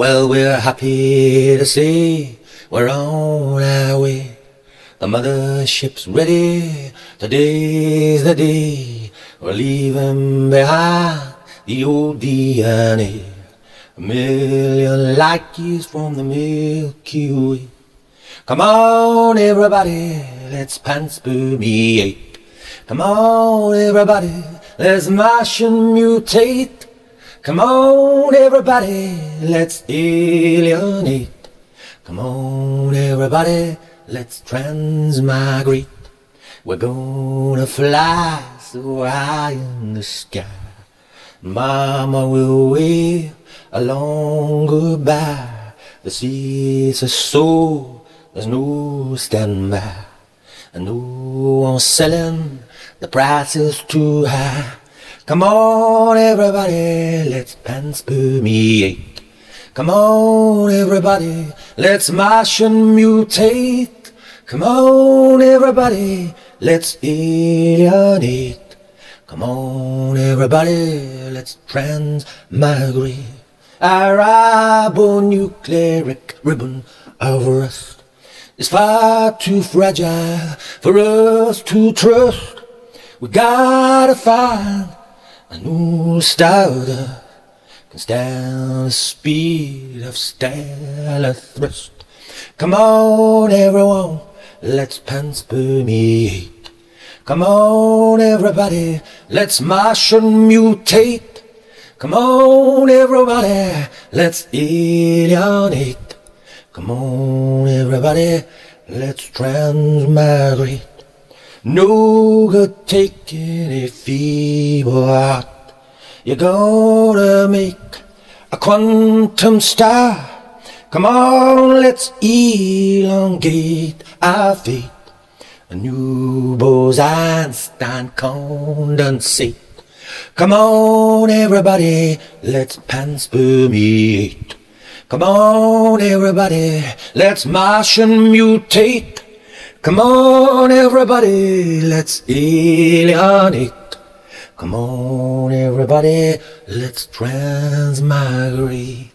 Well, we're happy to see we're on our way. The mothership's ready. Today's the day. We're leaving behind the old DNA. A million light years from the Milky Way. Come on, everybody, let's panspermeate. Come on, everybody, let's mash and mutate. Come on, everybody, let's alienate. Come on, everybody, let's transmigrate. We're gonna fly so high in the sky. Mama will wave a long goodbye. The seas are so, there's no standby. And no one's selling, the price is too high. Come on, everybody, let's panspermeate. Come on, everybody, let's mash and mutate. Come on, everybody, let's alienate. Come on, everybody, let's transmigrate. Our ribonucleic ribbon of rust is far too fragile for us to trust. We gotta find a new that can stand the speed of stellar thrust. Come on, everyone, let's panspermeate. Come on, everybody, let's mash and mutate. Come on, everybody, let's alienate. Come on, everybody, let's transmigrate. No good taking a feeble heart. You're gonna make a quantum star. Come on, let's elongate our fate. A new Bose-Einstein condensate. Come on, everybody, let's panspermeate. Come on, everybody, let's Martian mutate. Come on, everybody, let's alienate. Come on, everybody, let's transmigrate.